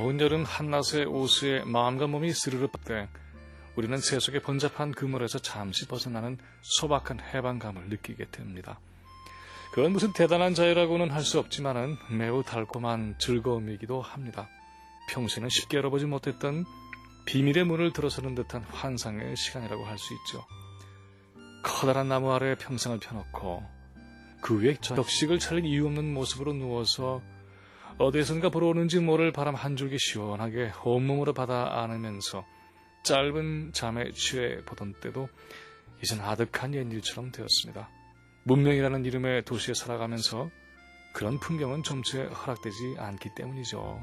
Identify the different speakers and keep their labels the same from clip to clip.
Speaker 1: 더운 여름 한낮의 오수에 마음과 몸이 스르르 때 우리는 세속의 번잡한 그물에서 잠시 벗어나는 소박한 해방감을 느끼게 됩니다. 그건 무슨 대단한 자유라고는 할 수 없지만은 매우 달콤한 즐거움이기도 합니다. 평소에는 쉽게 열어보지 못했던 비밀의 문을 들어서는 듯한 환상의 시간이라고 할 수 있죠. 커다란 나무 아래 평상을 펴놓고 그 위에 적식을 차릴 이유 없는 모습으로 누워서 어디선가 불어오는지 모를 바람 한 줄기 시원하게 온몸으로 받아 안으면서 짧은 잠에 취해 보던 때도 이젠 아득한 옛일처럼 되었습니다. 문명이라는 이름의 도시에 살아가면서 그런 풍경은 점차에 허락되지 않기 때문이죠.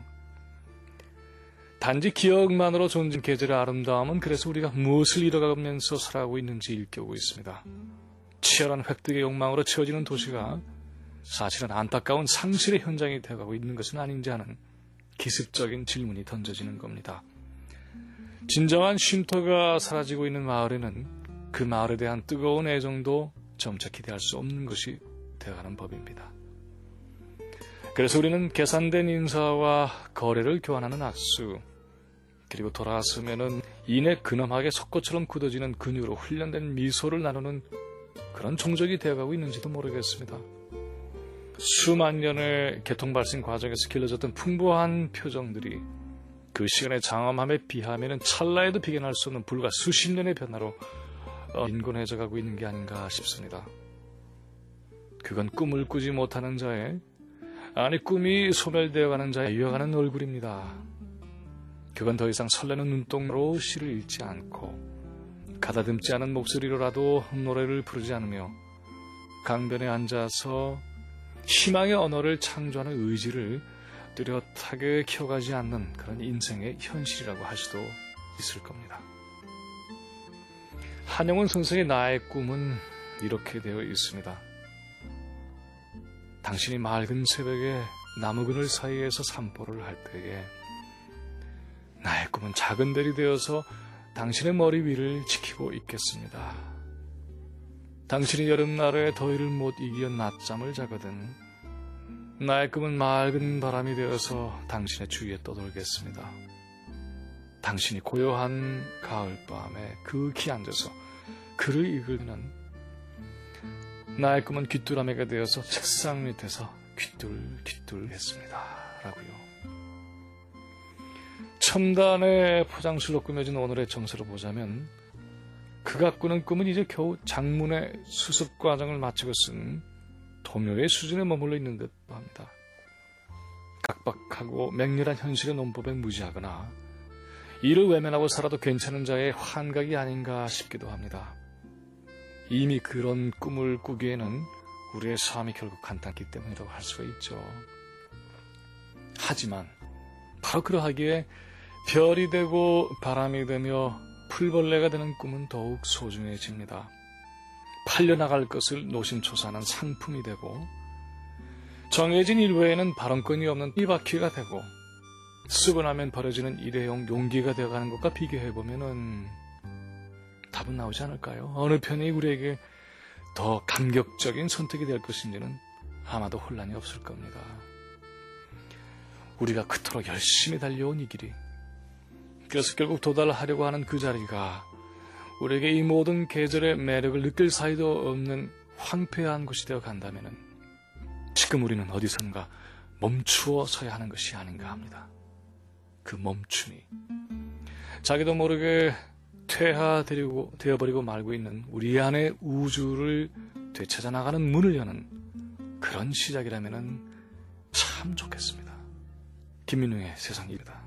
Speaker 1: 단지 기억만으로 존재한 계절의 아름다움은 그래서 우리가 무엇을 잃어가면서 살아가고 있는지 일깨우고 있습니다. 치열한 획득의 욕망으로 채워지는 도시가 사실은 안타까운 상실의 현장이 되어가고 있는 것은 아닌지 하는 기습적인 질문이 던져지는 겁니다. 진정한 쉼터가 사라지고 있는 마을에는 그 마을에 대한 뜨거운 애정도 점차 기대할 수 없는 것이 되어가는 법입니다. 그래서 우리는 계산된 인사와 거래를 교환하는 악수, 그리고 돌아왔으면은 이내 근엄하게 석고처럼 굳어지는 근육으로 훈련된 미소를 나누는 그런 종족이 되어가고 있는지도 모르겠습니다. 수만 년의 개통 발생 과정에서 길러졌던 풍부한 표정들이 그 시간의 장엄함에 비하면 찰나에도 비견할 수 없는 불과 수십 년의 변화로 인곤해져 가고 있는 게 아닌가 싶습니다. 그건 꿈을 꾸지 못하는 자의 아니 꿈이 소멸되어 가는 자의 이어가는 얼굴입니다. 그건 더 이상 설레는 눈동으로 시를 읽지 않고 가다듬지 않은 목소리로라도 노래를 부르지 않으며 강변에 앉아서 희망의 언어를 창조하는 의지를 뚜렷하게 키워가지 않는 그런 인생의 현실이라고 할 수도 있을 겁니다. 한영원 선생의 나의 꿈은 이렇게 되어 있습니다. 당신이 맑은 새벽에 나무 그늘 사이에서 산보를 할 때에 나의 꿈은 작은 별이 되어서 당신의 머리 위를 지키고 있겠습니다. 당신이 여름날에 더위를 못 이겨 낮잠을 자거든 나의 꿈은 맑은 바람이 되어서 당신의 주위에 떠돌겠습니다. 당신이 고요한 가을밤에 극히 앉아서 글을 읽으면 나의 꿈은 귀뚜라미가 되어서 책상 밑에서 귀뚤귀뚤 했습니다. 라고요. 첨단의 포장술로 꾸며진 오늘의 정서를 보자면 그가 꾸는 꿈은 이제 겨우 장문의 수습 과정을 마치고 쓴 도묘의 수준에 머물러 있는 듯 합니다. 각박하고 맹렬한 현실의 논법에 무지하거나 이를 외면하고 살아도 괜찮은 자의 환각이 아닌가 싶기도 합니다. 이미 그런 꿈을 꾸기에는 우리의 삶이 결국 간단기 때문이라고 할 수가 있죠. 하지만 바로 그러하기에 별이 되고 바람이 되며 풀벌레가 되는 꿈은 더욱 소중해집니다. 팔려나갈 것을 노심초사하는 상품이 되고 정해진 일 외에는 발언권이 없는 이바퀴가 되고 쓰고 나면 버려지는 일회용 용기가 되어가는 것과 비교해보면 답은 나오지 않을까요? 어느 편이 우리에게 더 감격적인 선택이 될 것인지는 아마도 혼란이 없을 겁니다. 우리가 그토록 열심히 달려온 이 길이 그래서 결국 도달하려고 하는 그 자리가 우리에게 이 모든 계절의 매력을 느낄 사이도 없는 황폐한 곳이 되어 간다면 지금 우리는 어디선가 멈추어 서야 하는 것이 아닌가 합니다. 그 멈춤이 자기도 모르게 퇴화되고 되어버리고 말고 있는 우리 안의 우주를 되찾아 나가는 문을 여는 그런 시작이라면 참 좋겠습니다. 김민웅의 세상 일이다.